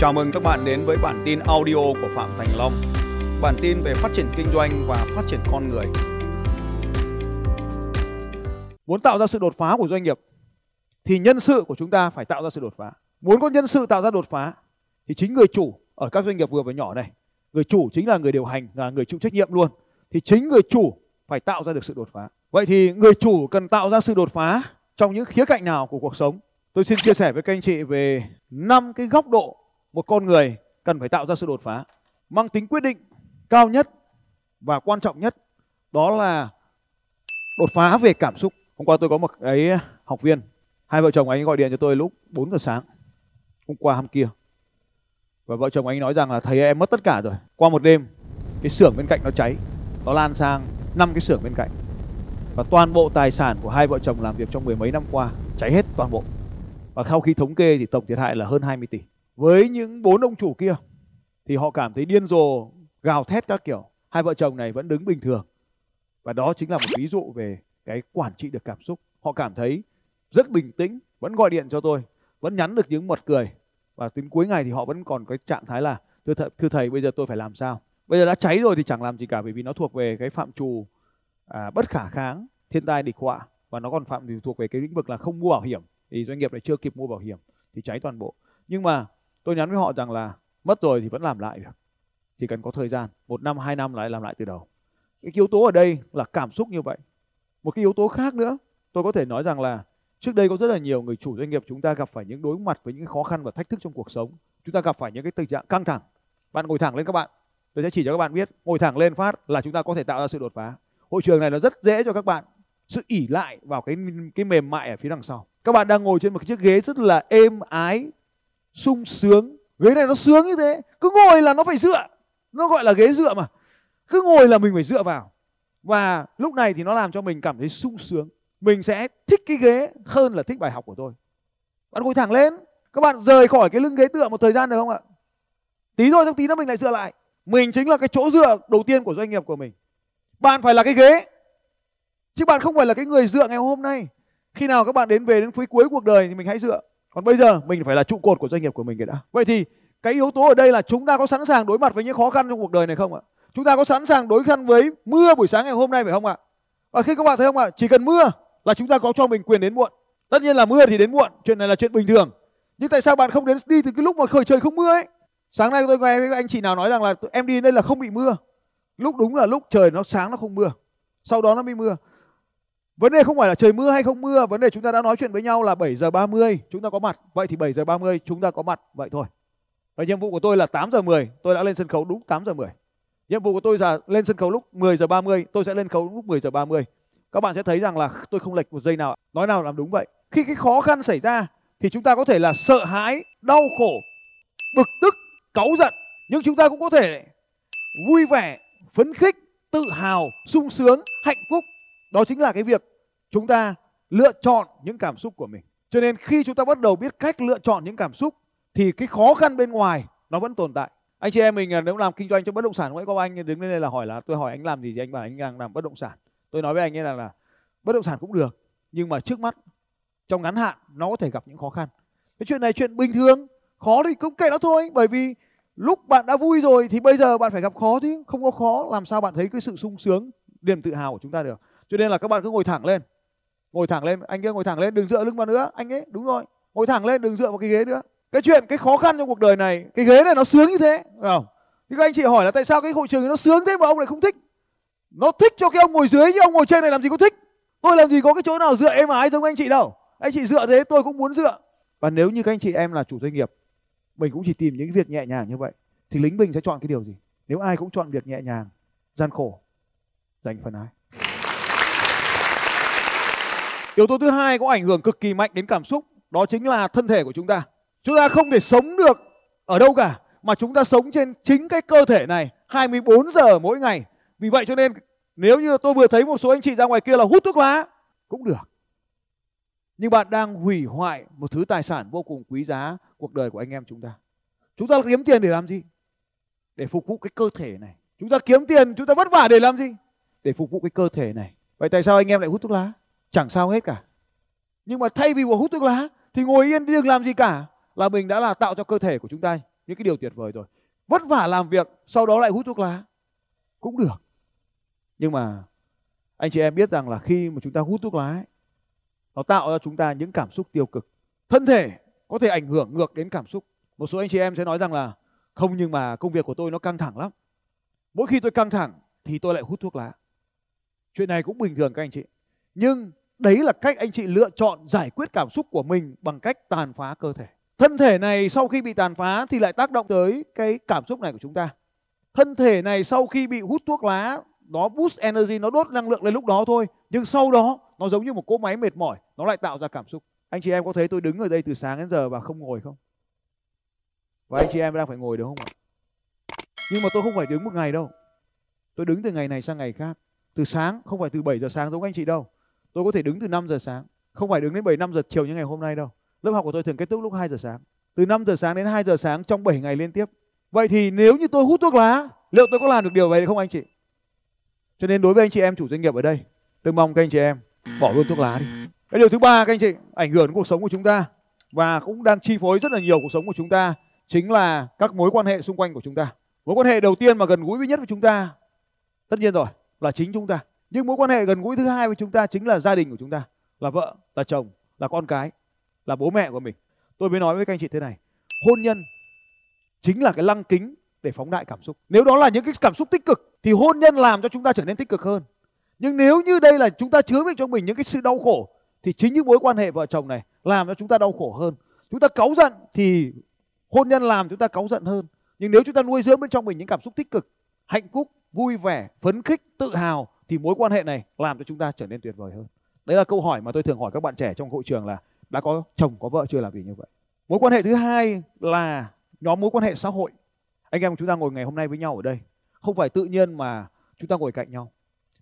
Chào mừng các bạn đến với bản tin audio của Phạm Thành Long. Bản tin về phát triển kinh doanh và phát triển con người. Muốn tạo ra sự đột phá của doanh nghiệp thì nhân sự của chúng ta phải tạo ra sự đột phá. Muốn có nhân sự tạo ra đột phá thì chính người chủ ở các doanh nghiệp vừa và nhỏ này, người chủ chính là người điều hành là người chịu trách nhiệm luôn. Thì chính người chủ phải tạo ra được sự đột phá. Vậy thì người chủ cần tạo ra sự đột phá trong những khía cạnh nào của cuộc sống? Tôi xin chia sẻ với các anh chị về năm cái góc độ một con người cần phải tạo ra sự đột phá, mang tính quyết định cao nhất và quan trọng nhất, đó là đột phá về cảm xúc. Hôm qua tôi có một cái học viên, hai vợ chồng anh gọi điện cho tôi lúc 4 giờ sáng, hôm qua hôm kia. Và vợ chồng anh nói rằng là, thầy em mất tất cả rồi. Qua một đêm, cái xưởng bên cạnh nó cháy, nó lan sang năm cái xưởng bên cạnh. Và toàn bộ tài sản của hai vợ chồng làm việc trong mười mấy năm qua cháy hết toàn bộ. Và sau khi thống kê thì tổng thiệt hại là hơn 20 tỷ với những bốn ông chủ kia thì họ cảm thấy điên rồ gào thét các kiểu. Hai vợ chồng này vẫn đứng bình thường. Và đó chính là một ví dụ về cái quản trị được cảm xúc. Họ cảm thấy rất bình tĩnh vẫn gọi điện cho tôi vẫn nhắn được những mật cười. Và đến cuối ngày thì họ vẫn còn cái trạng thái là thưa thầy, thưa thầy bây giờ tôi phải làm sao? Bây giờ đã cháy rồi thì chẳng làm gì cả bởi vì nó thuộc về cái phạm trù à, bất khả kháng thiên tai địch họa. Và nó còn phạm thì thuộc về cái lĩnh vực là không mua bảo hiểm. Thì doanh nghiệp lại chưa kịp mua bảo hiểm thì cháy toàn bộ. Nhưng mà tôi nhắn với họ rằng là mất rồi thì vẫn làm lại được. Chỉ cần có thời gian, một năm, hai năm lại làm lại từ đầu. Cái yếu tố ở đây là cảm xúc như vậy. Một cái yếu tố khác nữa, tôi có thể nói rằng là trước đây có rất là nhiều người chủ doanh nghiệp chúng ta gặp phải những đối mặt với những khó khăn và thách thức trong cuộc sống. Chúng ta gặp phải những cái tình trạng căng thẳng. Bạn ngồi thẳng lên các bạn. Tôi sẽ chỉ cho các bạn biết, ngồi thẳng lên phát là chúng ta có thể tạo ra sự đột phá. Hội trường này nó rất dễ cho các bạn sự ỉ lại vào cái cái mềm mại ở phía đằng sau. Các bạn đang ngồi trên một cái chiếc ghế rất là êm ái sung sướng. Ghế này nó sướng như thế. Cứ ngồi là nó phải dựa. Nó gọi là ghế dựa mà. Cứ ngồi là mình phải dựa vào. Và lúc này thì nó làm cho mình cảm thấy sung sướng. Mình sẽ thích cái ghế hơn là thích bài học của tôi. Bạn ngồi thẳng lên. Các bạn rời khỏi cái lưng ghế tựa một thời gian được không ạ? Tí thôi, trong tí nữa mình lại dựa lại. Mình chính là cái chỗ dựa đầu tiên của doanh nghiệp của mình. Bạn phải là cái ghế. Chứ bạn không phải là cái người dựa ngày hôm nay. Khi nào các bạn đến về đến cuối cuối cuộc đời thì mình hãy dựa còn bây giờ mình phải là trụ cột của doanh nghiệp của mình cái đã. Vậy thì cái yếu tố ở đây là chúng ta có sẵn sàng đối mặt với những khó khăn trong cuộc đời này không ạ? Chúng ta có sẵn sàng đối khăn với mưa buổi sáng ngày hôm nay phải không ạ? Và khi các bạn thấy không ạ, chỉ cần mưa là chúng ta có cho mình quyền đến muộn. Tất nhiên là mưa thì đến muộn, chuyện này là chuyện bình thường. Nhưng tại sao bạn không đến đi từ cái lúc mà khởi trời không mưa ấy? Sáng nay tôi nghe anh chị nào nói rằng là em đi đây là không bị mưa. Lúc đúng là lúc trời nó sáng nó không mưa. Sau đó nó mới mưa. Vấn đề không phải là trời mưa hay không mưa, vấn đề chúng ta đã nói chuyện với nhau là 7 giờ 30 chúng ta có mặt. Vậy thì 7 giờ 30 chúng ta có mặt vậy thôi. Và nhiệm vụ của tôi là 8 giờ 10, tôi đã lên sân khấu đúng 8 giờ 10. Nhiệm vụ của tôi là lên sân khấu lúc 10 giờ 30, tôi sẽ lên khấu lúc 10 giờ 30. Các bạn sẽ thấy rằng là tôi không lệch một giây nào. Nói nào làm đúng vậy. Khi cái khó khăn xảy ra thì chúng ta có thể là sợ hãi, đau khổ, bực tức, cáu giận. Nhưng chúng ta cũng có thể vui vẻ, phấn khích, tự hào, sung sướng, hạnh phúc đó chính là cái việc chúng ta lựa chọn những cảm xúc của mình. Cho nên khi chúng ta bắt đầu biết cách lựa chọn những cảm xúc, thì cái khó khăn bên ngoài nó vẫn tồn tại. Anh chị em mình à, nếu làm kinh doanh trong bất động sản cũng có anh đứng lên đây là hỏi là, tôi hỏi anh làm gì thì anh bảo anh đang làm bất động sản. Tôi nói với anh ấy là là bất động sản cũng được, nhưng mà trước mắt, trong ngắn hạn, nó có thể gặp những khó khăn. Cái chuyện này chuyện bình thường, khó thì cũng kệ nó thôi, bởi vì lúc bạn đã vui rồi thì bây giờ bạn phải gặp khó chứ, không có khó, làm sao bạn thấy cái sự sung sướng, niềm tự hào của chúng ta được cho nên là các bạn cứ ngồi thẳng lên. Ngồi thẳng lên. Anh kia ngồi thẳng lên, đừng dựa lưng vào nữa. Anh ấy, đúng rồi. Ngồi thẳng lên, đừng dựa vào cái ghế nữa. Cái chuyện, cái khó khăn trong cuộc đời này, cái ghế này nó sướng như thế không? Nhưng các anh chị hỏi là tại sao cái hội trường nó sướng thế mà ông lại không thích? Nó thích cho cái ông ngồi dưới, nhưng ông ngồi trên này làm gì có thích? Tôi làm gì có cái chỗ nào dựa êm ái giống anh chị đâu. Anh chị dựa thế, tôi cũng muốn dựa. Và nếu như các anh chị em là chủ doanh nghiệp, mình cũng chỉ tìm những việc nhẹ nhàng như vậy, thì lính mình sẽ chọn cái điều gì? Nếu ai cũng chọn việc nhẹ nhàng, gian khổ, dành phần ai? Yếu tố thứ hai có ảnh hưởng cực kỳ mạnh đến cảm xúc, đó chính là thân thể của chúng ta. Chúng ta không thể sống được ở đâu cả mà chúng ta sống trên chính cái cơ thể này 24 giờ mỗi ngày. Vì vậy cho nên nếu như tôi vừa thấy một số anh chị ra ngoài kia là hút thuốc lá cũng được. Nhưng bạn đang hủy hoại một thứ tài sản vô cùng quý giá cuộc đời của anh em chúng ta. Chúng ta kiếm tiền để làm gì? Để phục vụ cái cơ thể này. Chúng ta kiếm tiền, chúng ta vất vả để làm gì? Để phục vụ cái cơ thể này. Vậy tại sao anh em lại hút thuốc lá? Chẳng sao hết cả. Nhưng mà thay vì hút thuốc lá thì ngồi yên đi đừng làm gì cả. Là mình đã là tạo cho cơ thể của chúng ta những cái điều tuyệt vời rồi. Vất vả làm việc sau đó lại hút thuốc lá. Cũng được. Nhưng mà anh chị em biết rằng là khi mà chúng ta hút thuốc lá ấy, nó tạo ra chúng ta những cảm xúc tiêu cực. Thân thể có thể ảnh hưởng ngược đến cảm xúc. Một số anh chị em sẽ nói rằng là không nhưng mà công việc của tôi nó căng thẳng lắm. Mỗi khi tôi căng thẳng thì tôi lại hút thuốc lá. Chuyện này cũng bình thường các anh chị nhưng đấy là cách anh chị lựa chọn giải quyết cảm xúc của mình bằng cách tàn phá cơ thể. Thân thể này sau khi bị tàn phá thì lại tác động tới cái cảm xúc này của chúng ta. Thân thể này sau khi bị hút thuốc lá, nó boost energy, nó đốt năng lượng lên lúc đó thôi. Nhưng sau đó, nó giống như một cỗ máy mệt mỏi, nó lại tạo ra cảm xúc. Anh chị em có thấy tôi đứng ở đây từ sáng đến giờ và không ngồi không? Và anh chị em đang phải ngồi được không ạ? Nhưng mà tôi không phải đứng một ngày đâu. Tôi đứng từ ngày này sang ngày khác. Từ sáng, không phải từ 7 giờ sáng giống anh chị đâu tôi có thể đứng từ 5 giờ sáng. Không phải đứng đến 7 5 giờ chiều như ngày hôm nay đâu. Lớp học của tôi thường kết thúc lúc 2 giờ sáng. Từ 5 giờ sáng đến 2 giờ sáng trong 7 ngày liên tiếp. Vậy thì nếu như tôi hút thuốc lá, liệu tôi có làm được điều vậy không anh chị? Cho nên đối với anh chị em chủ doanh nghiệp ở đây tôi mong các anh chị em bỏ luôn thuốc lá đi. Cái điều thứ ba các anh chị, ảnh hưởng đến cuộc sống của chúng ta và cũng đang chi phối rất là nhiều cuộc sống của chúng ta chính là các mối quan hệ xung quanh của chúng ta. Mối quan hệ đầu tiên mà gần gũi nhất với chúng ta, tất nhiên rồi, là chính chúng ta nhưng mối quan hệ gần gũi thứ hai với chúng ta chính là gia đình của chúng ta, là vợ, là chồng, là con cái, là bố mẹ của mình. Tôi mới nói với các anh chị thế này, hôn nhân chính là cái lăng kính để phóng đại cảm xúc. Nếu đó là những cái cảm xúc tích cực, thì hôn nhân làm cho chúng ta trở nên tích cực hơn. Nhưng nếu như đây là chúng ta chứa đựng trong mình những cái sự đau khổ, thì chính những mối quan hệ vợ chồng này làm cho chúng ta đau khổ hơn. Chúng ta cáu giận thì hôn nhân làm chúng ta cáu giận hơn. Nhưng nếu chúng ta nuôi dưỡng bên trong mình những cảm xúc tích cực, hạnh phúc, vui vẻ, phấn khích, tự hào thì mối quan hệ này làm cho chúng ta trở nên tuyệt vời hơn. Đấy là câu hỏi mà tôi thường hỏi các bạn trẻ trong hội trường là đã có chồng, có vợ chưa làm gì như vậy? Mối quan hệ thứ hai là nhóm mối quan hệ xã hội. Anh em chúng ta ngồi ngày hôm nay với nhau ở đây. Không phải tự nhiên mà chúng ta ngồi cạnh nhau.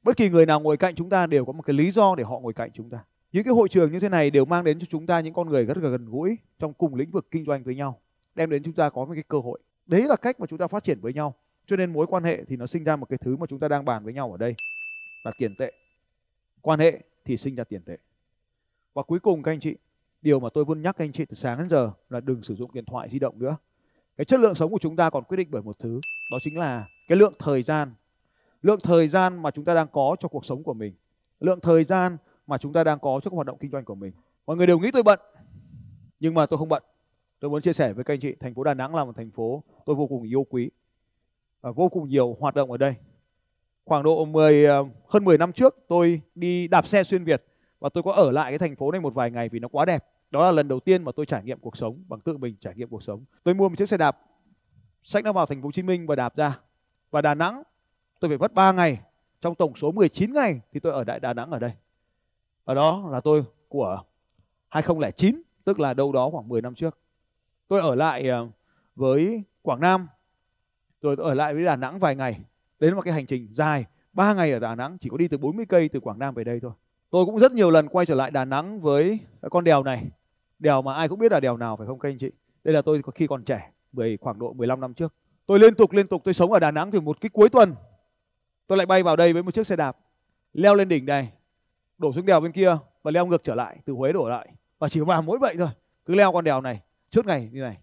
Bất kỳ người nào ngồi cạnh chúng ta đều có một cái lý do để họ ngồi cạnh chúng ta. Những cái hội trường như thế này đều mang đến cho chúng ta những con người rất là gần gũi trong cùng lĩnh vực kinh doanh với nhau, đem đến chúng ta có một cái cơ hội. Đấy là cách mà chúng ta phát triển với nhau. Cho nên mối quan hệ thì nó sinh ra một cái thứ mà chúng ta đang bàn với nhau ở đây là tiền tệ. Quan hệ thì sinh ra tiền tệ. Và cuối cùng các anh chị, điều mà tôi luôn nhắc các anh chị từ sáng đến giờ là đừng sử dụng điện thoại di động nữa. Cái chất lượng sống của chúng ta còn quyết định bởi một thứ, đó chính là cái lượng thời gian. Lượng thời gian mà chúng ta đang có cho cuộc sống của mình. Lượng thời gian mà chúng ta đang có cho các hoạt động kinh doanh của mình. Mọi người đều nghĩ tôi bận, nhưng mà tôi không bận. Tôi muốn chia sẻ với các anh chị, thành phố đà nẵng là một thành phố tôi vô cùng yêu quý và vô cùng nhiều hoạt động ở đây khoảng độ 10 ờ, hơn 10 năm trước, tôi đi đạp xe xuyên Việt và tôi có ở lại cái thành phố này một vài ngày vì nó quá đẹp. Đó là lần đầu tiên mà tôi trải nghiệm cuộc sống bằng tự mình trải nghiệm cuộc sống. Tôi mua một chiếc xe đạp, xách nó vào thành phố Hồ Chí Minh và đạp ra. Và Đà Nẵng, tôi phải mất 3 ngày. Trong tổng số 19 ngày thì tôi ở đại Đà Nẵng ở đây. Và đó là tôi của 2009 tức là đâu đó khoảng 10 năm trước. Tôi ở lại ờ, với Quảng Nam. Rồi tôi ở lại với Đà Nẵng vài ngày đến một cái hành trình dài 3 ngày ở Đà Nẵng, chỉ có đi từ 40 cây từ Quảng Nam về đây thôi. Tôi cũng rất nhiều lần quay trở lại Đà Nẵng với con đèo này. Đèo mà ai cũng biết là đèo nào, phải không các anh chị? Đây là tôi khi còn trẻ bởi khoảng độ 15 năm trước. Tôi liên tục liên tục, tôi sống ở Đà Nẵng thì một cái cuối tuần. Tôi lại bay vào đây với một chiếc xe đạp, leo lên đỉnh này, đổ xuống đèo bên kia và leo ngược trở lại, từ Huế đổ lại. Và chỉ vào mỗi vậy thôi, cứ leo con đèo này suốt ngày như này.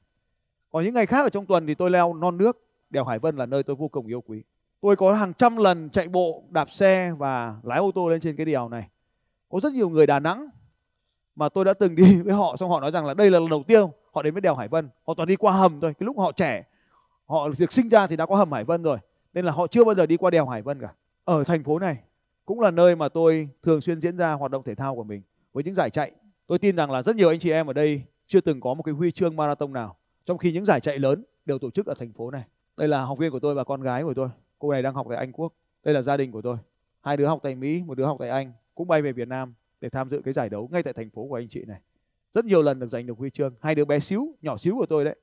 Còn những ngày khác ở trong tuần thì tôi leo non nước, đèo Hải Vân là nơi tôi vô cùng yêu quý tôi có hàng trăm lần chạy bộ, đạp xe và lái ô tô lên trên cái đèo này. Có rất nhiều người Đà Nẵng mà tôi đã từng đi với họ, xong họ nói rằng là đây là lần đầu tiên họ đến với đèo Hải Vân. Họ toàn đi qua hầm thôi, cái lúc họ trẻ, họ được sinh ra thì đã có hầm Hải Vân rồi, nên là họ chưa bao giờ đi qua đèo Hải Vân cả. Ở thành phố này cũng là nơi mà tôi thường xuyên diễn ra hoạt động thể thao của mình với những giải chạy. Tôi tin rằng là rất nhiều anh chị em ở đây chưa từng có một cái huy chương marathon nào, trong khi những giải chạy lớn đều tổ chức ở thành phố này. Đây là học viên của tôi và con gái của tôi cô này đang học tại Anh Quốc. Đây là gia đình của tôi. Hai đứa học tại Mỹ, một đứa học tại Anh, cũng bay về Việt Nam để tham dự cái giải đấu ngay tại thành phố của anh chị này. Rất nhiều lần được giành được huy chương. Hai đứa bé xíu, nhỏ xíu của tôi đấy,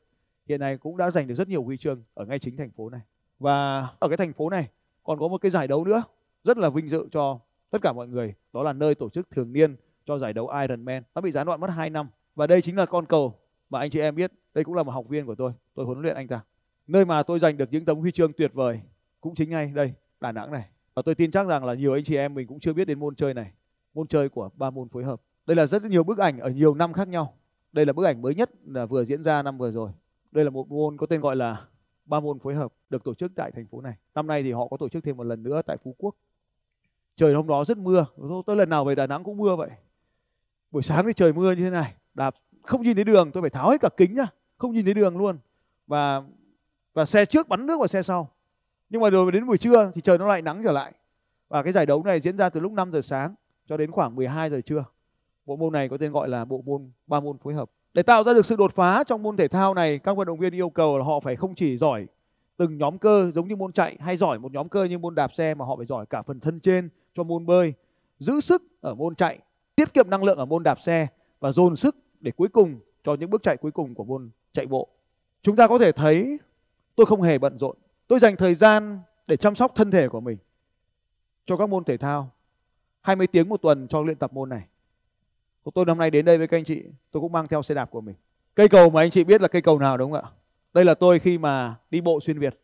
hiện nay cũng đã giành được rất nhiều huy chương ở ngay chính thành phố này. Và ở cái thành phố này còn có một cái giải đấu nữa rất là vinh dự cho tất cả mọi người, đó là nơi tổ chức thường niên cho giải đấu Ironman nó bị gián đoạn mất 2 năm. Và đây chính là con cầu mà anh chị em biết, đây cũng là một học viên của tôi. Tôi huấn luyện anh ta. Nơi mà tôi giành được những tấm huy chương tuyệt vời cũng chính ngay đây Đà Nẵng này và tôi tin chắc rằng là nhiều anh chị em mình cũng chưa biết đến môn chơi này môn chơi của ba môn phối hợp đây là rất nhiều bức ảnh ở nhiều năm khác nhau đây là bức ảnh mới nhất là vừa diễn ra năm vừa rồi Đây là một môn có tên gọi là ba môn phối hợp được tổ chức tại thành phố này. Năm nay thì họ có tổ chức thêm một lần nữa tại Phú Quốc. Trời hôm đó rất mưa, tôi lần nào về Đà Nẵng cũng mưa vậy. Buổi sáng thì trời mưa như thế này, đạp không nhìn thấy đường, tôi phải tháo hết cả kính nhá, không nhìn thấy đường luôn. Và và xe trước bắn nước vào xe sau. Nhưng mà rồi đến buổi trưa thì trời nó lại nắng trở lại. Và cái giải đấu này diễn ra từ lúc 5 giờ sáng cho đến khoảng 12 giờ trưa. Bộ môn này có tên gọi là bộ môn ba môn phối hợp. Để tạo ra được sự đột phá trong môn thể thao này, các vận động viên yêu cầu là họ phải không chỉ giỏi từng nhóm cơ giống như môn chạy hay giỏi một nhóm cơ như môn đạp xe mà họ phải giỏi cả phần thân trên cho môn bơi, giữ sức ở môn chạy, tiết kiệm năng lượng ở môn đạp xe và dồn sức để cuối cùng cho những bước chạy cuối cùng của môn chạy bộ. Chúng ta có thể thấy tôi không hề bận rộn. Tôi dành thời gian để chăm sóc thân thể của mình cho các môn thể thao 20 tiếng một tuần cho luyện tập môn này. Tôi năm nay đến đây với các anh chị, tôi cũng mang theo xe đạp của mình. Cây cầu mà anh chị biết là cây cầu nào đúng không ạ? Đây là tôi khi mà đi bộ xuyên Việt.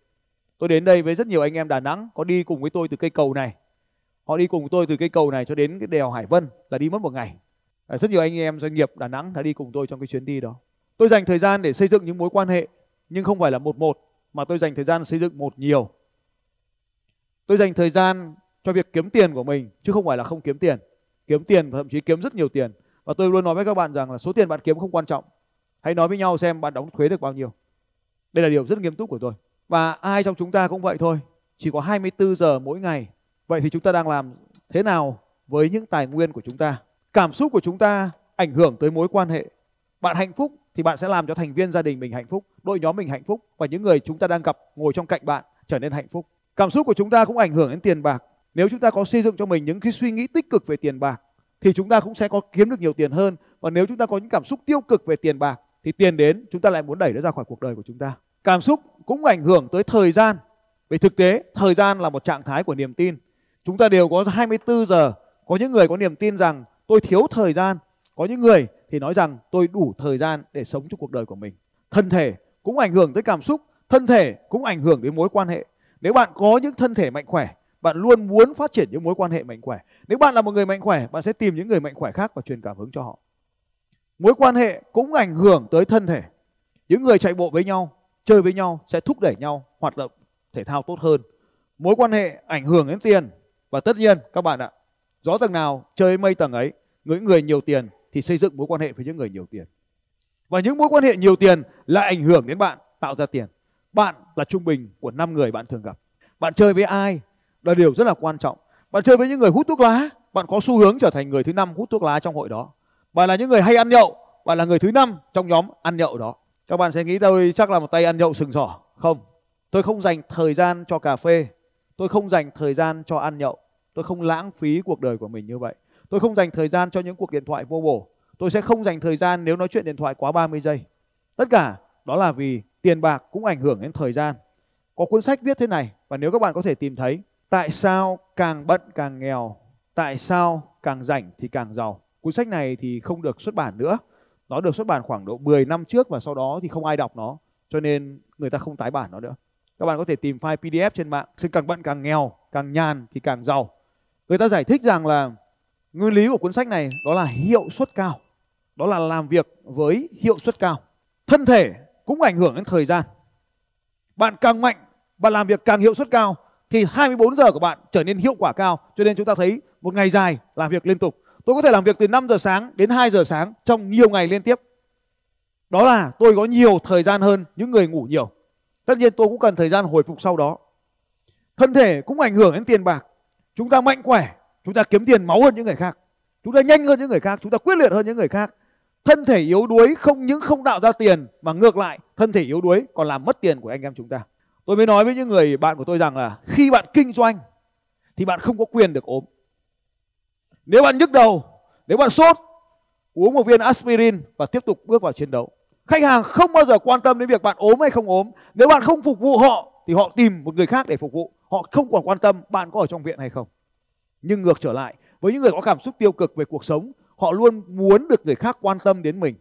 Tôi đến đây với rất nhiều anh em Đà Nẵng có đi cùng với tôi từ cây cầu này. Họ đi cùng tôi từ cây cầu này cho đến cái đèo Hải Vân là đi mất một ngày. À, rất nhiều anh em doanh nghiệp Đà Nẵng đã đi cùng tôi trong cái chuyến đi đó. Tôi dành thời gian để xây dựng những mối quan hệ nhưng không phải là một một mà tôi dành thời gian xây dựng một nhiều. Tôi dành thời gian cho việc kiếm tiền của mình, chứ không phải là không kiếm tiền. Kiếm tiền và thậm chí kiếm rất nhiều tiền. Và tôi luôn nói với các bạn rằng là số tiền bạn kiếm không quan trọng. Hãy nói với nhau xem bạn đóng thuế được bao nhiêu. Đây là điều rất nghiêm túc của tôi. Và ai trong chúng ta cũng vậy thôi. Chỉ có 24 giờ mỗi ngày. Vậy thì chúng ta đang làm thế nào với những tài nguyên của chúng ta? Cảm xúc của chúng ta ảnh hưởng tới mối quan hệ. Bạn hạnh phúc thì bạn sẽ làm cho thành viên gia đình mình hạnh phúc, đội nhóm mình hạnh phúc và những người chúng ta đang gặp ngồi trong cạnh bạn trở nên hạnh phúc. Cảm xúc của chúng ta cũng ảnh hưởng đến tiền bạc. Nếu chúng ta có xây dựng cho mình những cái suy nghĩ tích cực về tiền bạc thì chúng ta cũng sẽ có kiếm được nhiều tiền hơn. Và nếu chúng ta có những cảm xúc tiêu cực về tiền bạc thì tiền đến chúng ta lại muốn đẩy nó ra khỏi cuộc đời của chúng ta. Cảm xúc cũng ảnh hưởng tới thời gian. Vì thực tế, thời gian là một trạng thái của niềm tin. Chúng ta đều có 24 giờ. Có những người có niềm tin rằng tôi thiếu thời gian. Có những người thì nói rằng tôi đủ thời gian để sống cho cuộc đời của mình. Thân thể cũng ảnh hưởng tới cảm xúc, thân thể cũng ảnh hưởng đến mối quan hệ. Nếu bạn có những thân thể mạnh khỏe, bạn luôn muốn phát triển những mối quan hệ mạnh khỏe. Nếu bạn là một người mạnh khỏe, bạn sẽ tìm những người mạnh khỏe khác và truyền cảm hứng cho họ. Mối quan hệ cũng ảnh hưởng tới thân thể. Những người chạy bộ với nhau, chơi với nhau sẽ thúc đẩy nhau hoạt động thể thao tốt hơn. Mối quan hệ ảnh hưởng đến tiền và tất nhiên các bạn ạ, gió tầng nào chơi mây tầng ấy, những người nhiều tiền thì xây dựng mối quan hệ với những người nhiều tiền. Và những mối quan hệ nhiều tiền lại ảnh hưởng đến bạn tạo ra tiền. Bạn là trung bình của 5 người bạn thường gặp. Bạn chơi với ai là điều rất là quan trọng. Bạn chơi với những người hút thuốc lá, bạn có xu hướng trở thành người thứ năm hút thuốc lá trong hội đó. Bạn là những người hay ăn nhậu, bạn là người thứ năm trong nhóm ăn nhậu đó. Các bạn sẽ nghĩ tôi chắc là một tay ăn nhậu sừng sỏ. Không, tôi không dành thời gian cho cà phê, tôi không dành thời gian cho ăn nhậu, tôi không lãng phí cuộc đời của mình như vậy. Tôi không dành thời gian cho những cuộc điện thoại vô bổ. Tôi sẽ không dành thời gian nếu nói chuyện điện thoại quá 30 giây. Tất cả đó là vì tiền bạc cũng ảnh hưởng đến thời gian. Có cuốn sách viết thế này và nếu các bạn có thể tìm thấy tại sao càng bận càng nghèo, tại sao càng rảnh thì càng giàu. Cuốn sách này thì không được xuất bản nữa. Nó được xuất bản khoảng độ 10 năm trước và sau đó thì không ai đọc nó cho nên người ta không tái bản nó nữa. Các bạn có thể tìm file PDF trên mạng. Sự càng bận càng nghèo, càng nhàn thì càng giàu. Người ta giải thích rằng là Nguyên lý của cuốn sách này đó là hiệu suất cao. Đó là làm việc với hiệu suất cao. Thân thể cũng ảnh hưởng đến thời gian. Bạn càng mạnh, bạn làm việc càng hiệu suất cao thì 24 giờ của bạn trở nên hiệu quả cao. Cho nên chúng ta thấy một ngày dài làm việc liên tục. Tôi có thể làm việc từ 5 giờ sáng đến 2 giờ sáng trong nhiều ngày liên tiếp. Đó là tôi có nhiều thời gian hơn những người ngủ nhiều. Tất nhiên tôi cũng cần thời gian hồi phục sau đó. Thân thể cũng ảnh hưởng đến tiền bạc. Chúng ta mạnh khỏe chúng ta kiếm tiền máu hơn những người khác. Chúng ta nhanh hơn những người khác. Chúng ta quyết liệt hơn những người khác. Thân thể yếu đuối không những không tạo ra tiền, mà ngược lại, thân thể yếu đuối còn làm mất tiền của anh em chúng ta. Tôi mới nói với những người bạn của tôi rằng là khi bạn kinh doanh, thì bạn không có quyền được ốm. Nếu bạn nhức đầu, nếu bạn sốt, uống một viên aspirin và tiếp tục bước vào chiến đấu. Khách hàng không bao giờ quan tâm đến việc bạn ốm hay không ốm. Nếu bạn không phục vụ họ, thì họ tìm một người khác để phục vụ. Họ không còn quan tâm bạn có ở trong viện hay không nhưng ngược trở lại, với những người có cảm xúc tiêu cực về cuộc sống, họ luôn muốn được người khác quan tâm đến mình.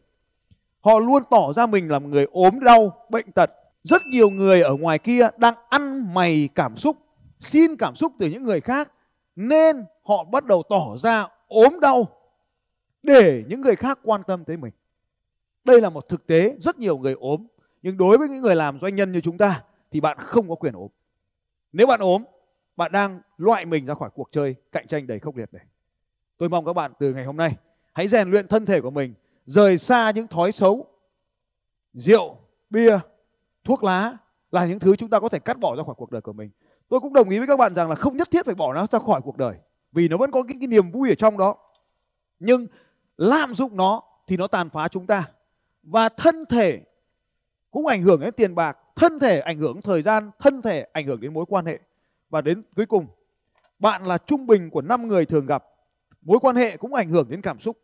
Họ luôn tỏ ra mình là một người ốm đau, bệnh tật. Rất nhiều người ở ngoài kia đang ăn mày cảm xúc, xin cảm xúc từ những người khác nên họ bắt đầu tỏ ra ốm đau để những người khác quan tâm tới mình. Đây là một thực tế rất nhiều người ốm. nhưng đối với những người làm doanh nhân như chúng ta thì bạn không có quyền ốm nếu bạn ốm bạn đang loại mình ra khỏi cuộc chơi cạnh tranh đầy khốc liệt này. Tôi mong các bạn từ ngày hôm nay hãy rèn luyện thân thể của mình rời xa những thói xấu. Rượu bia thuốc lá là những thứ chúng ta có thể cắt bỏ ra khỏi cuộc đời của mình. Tôi cũng đồng ý với các bạn rằng là không nhất thiết phải bỏ nó ra khỏi cuộc đời vì nó vẫn có cái, cái niềm vui ở trong đó. Nhưng lạm dụng nó thì nó tàn phá chúng ta. Và thân thể cũng ảnh hưởng đến tiền bạc thân thể ảnh hưởng thời gian thân thể ảnh hưởng đến mối quan hệ và đến cuối cùng, bạn là trung bình của 5 người thường gặp. Mối quan hệ cũng ảnh hưởng đến cảm xúc.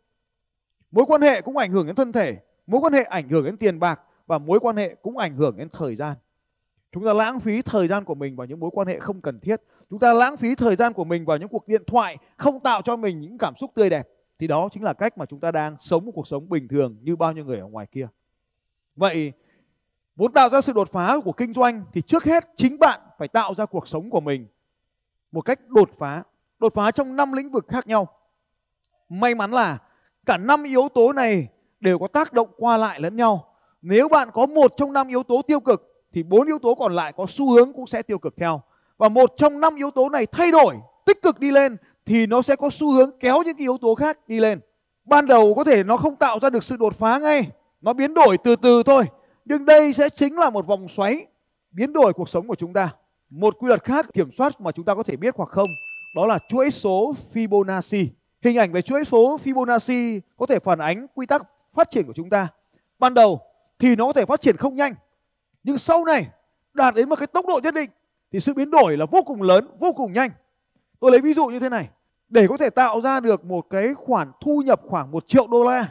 Mối quan hệ cũng ảnh hưởng đến thân thể. Mối quan hệ ảnh hưởng đến tiền bạc. Và mối quan hệ cũng ảnh hưởng đến thời gian. Chúng ta lãng phí thời gian của mình vào những mối quan hệ không cần thiết. Chúng ta lãng phí thời gian của mình vào những cuộc điện thoại không tạo cho mình những cảm xúc tươi đẹp. Thì đó chính là cách mà chúng ta đang sống một cuộc sống bình thường như bao nhiêu người ở ngoài kia. Vậy muốn tạo ra sự đột phá của kinh doanh thì trước hết chính bạn phải tạo ra cuộc sống của mình một cách đột phá đột phá trong năm lĩnh vực khác nhau. May mắn là cả năm yếu tố này đều có tác động qua lại lẫn nhau. Nếu bạn có một trong năm yếu tố tiêu cực thì bốn yếu tố còn lại có xu hướng cũng sẽ tiêu cực theo. Và một trong năm yếu tố này thay đổi, tích cực đi lên thì nó sẽ có xu hướng kéo những yếu tố khác đi lên. Ban đầu có thể nó không tạo ra được sự đột phá ngay, nó biến đổi từ từ thôi nhưng đây sẽ chính là một vòng xoáy biến đổi cuộc sống của chúng ta. Một quy luật khác kiểm soát mà chúng ta có thể biết hoặc không, đó là chuỗi số Fibonacci. Hình ảnh về chuỗi số Fibonacci có thể phản ánh quy tắc phát triển của chúng ta. Ban đầu thì nó có thể phát triển không nhanh, nhưng sau này đạt đến một cái tốc độ nhất định thì sự biến đổi là vô cùng lớn, vô cùng nhanh. Tôi lấy ví dụ như thế này. Để có thể tạo ra được một cái khoản thu nhập khoảng một triệu đô la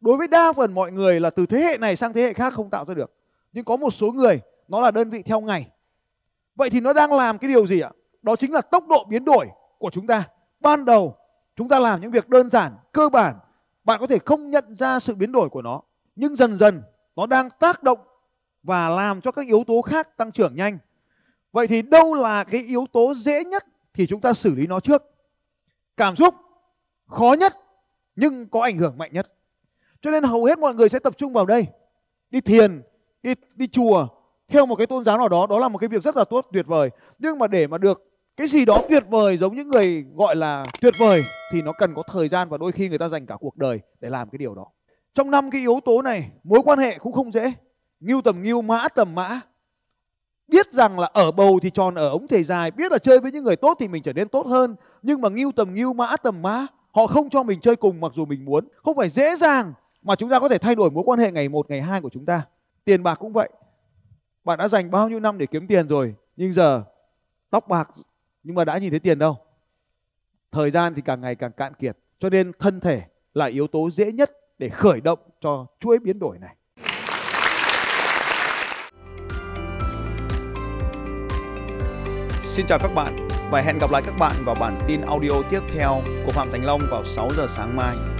đối với đa phần mọi người là từ thế hệ này sang thế hệ khác không tạo ra được. Nhưng có một số người, nó là đơn vị theo ngày. Vậy thì nó đang làm cái điều gì ạ? Đó chính là tốc độ biến đổi của chúng ta. Ban đầu, chúng ta làm những việc đơn giản, cơ bản. Bạn có thể không nhận ra sự biến đổi của nó. Nhưng dần dần, nó đang tác động và làm cho các yếu tố khác tăng trưởng nhanh. Vậy thì đâu là cái yếu tố dễ nhất thì chúng ta xử lý nó trước? Cảm xúc khó nhất, nhưng có ảnh hưởng mạnh nhất cho nên hầu hết mọi người sẽ tập trung vào đây. Đi thiền, đi đi chùa, theo một cái tôn giáo nào đó đó là một cái việc rất là tốt, tuyệt vời. Nhưng mà để mà được cái gì đó tuyệt vời giống những người gọi là tuyệt vời, thì nó cần có thời gian và đôi khi người ta dành cả cuộc đời để làm cái điều đó. Trong năm cái yếu tố này, mối quan hệ cũng không dễ. Ngưu tầm ngưu, mã tầm mã. Biết rằng là ở bầu thì tròn ở ống thể dài. Biết là chơi với những người tốt thì mình trở nên tốt hơn. Nhưng mà ngưu tầm ngưu, mã tầm mã, họ không cho mình chơi cùng mặc dù mình muốn. Không phải dễ dàng mà chúng ta có thể thay đổi mối quan hệ ngày một, ngày hai của chúng ta. Tiền bạc cũng vậy. Bạn đã dành bao nhiêu năm để kiếm tiền rồi, nhưng giờ tóc bạc, nhưng mà đã nhìn thấy tiền đâu? Thời gian thì càng ngày càng cạn kiệt, cho nên thân thể là yếu tố dễ nhất để khởi động cho chuỗi biến đổi này. Xin chào các bạn. Và hẹn gặp lại các bạn vào bản tin audio tiếp theo của Phạm Thành Long vào 6 giờ sáng mai.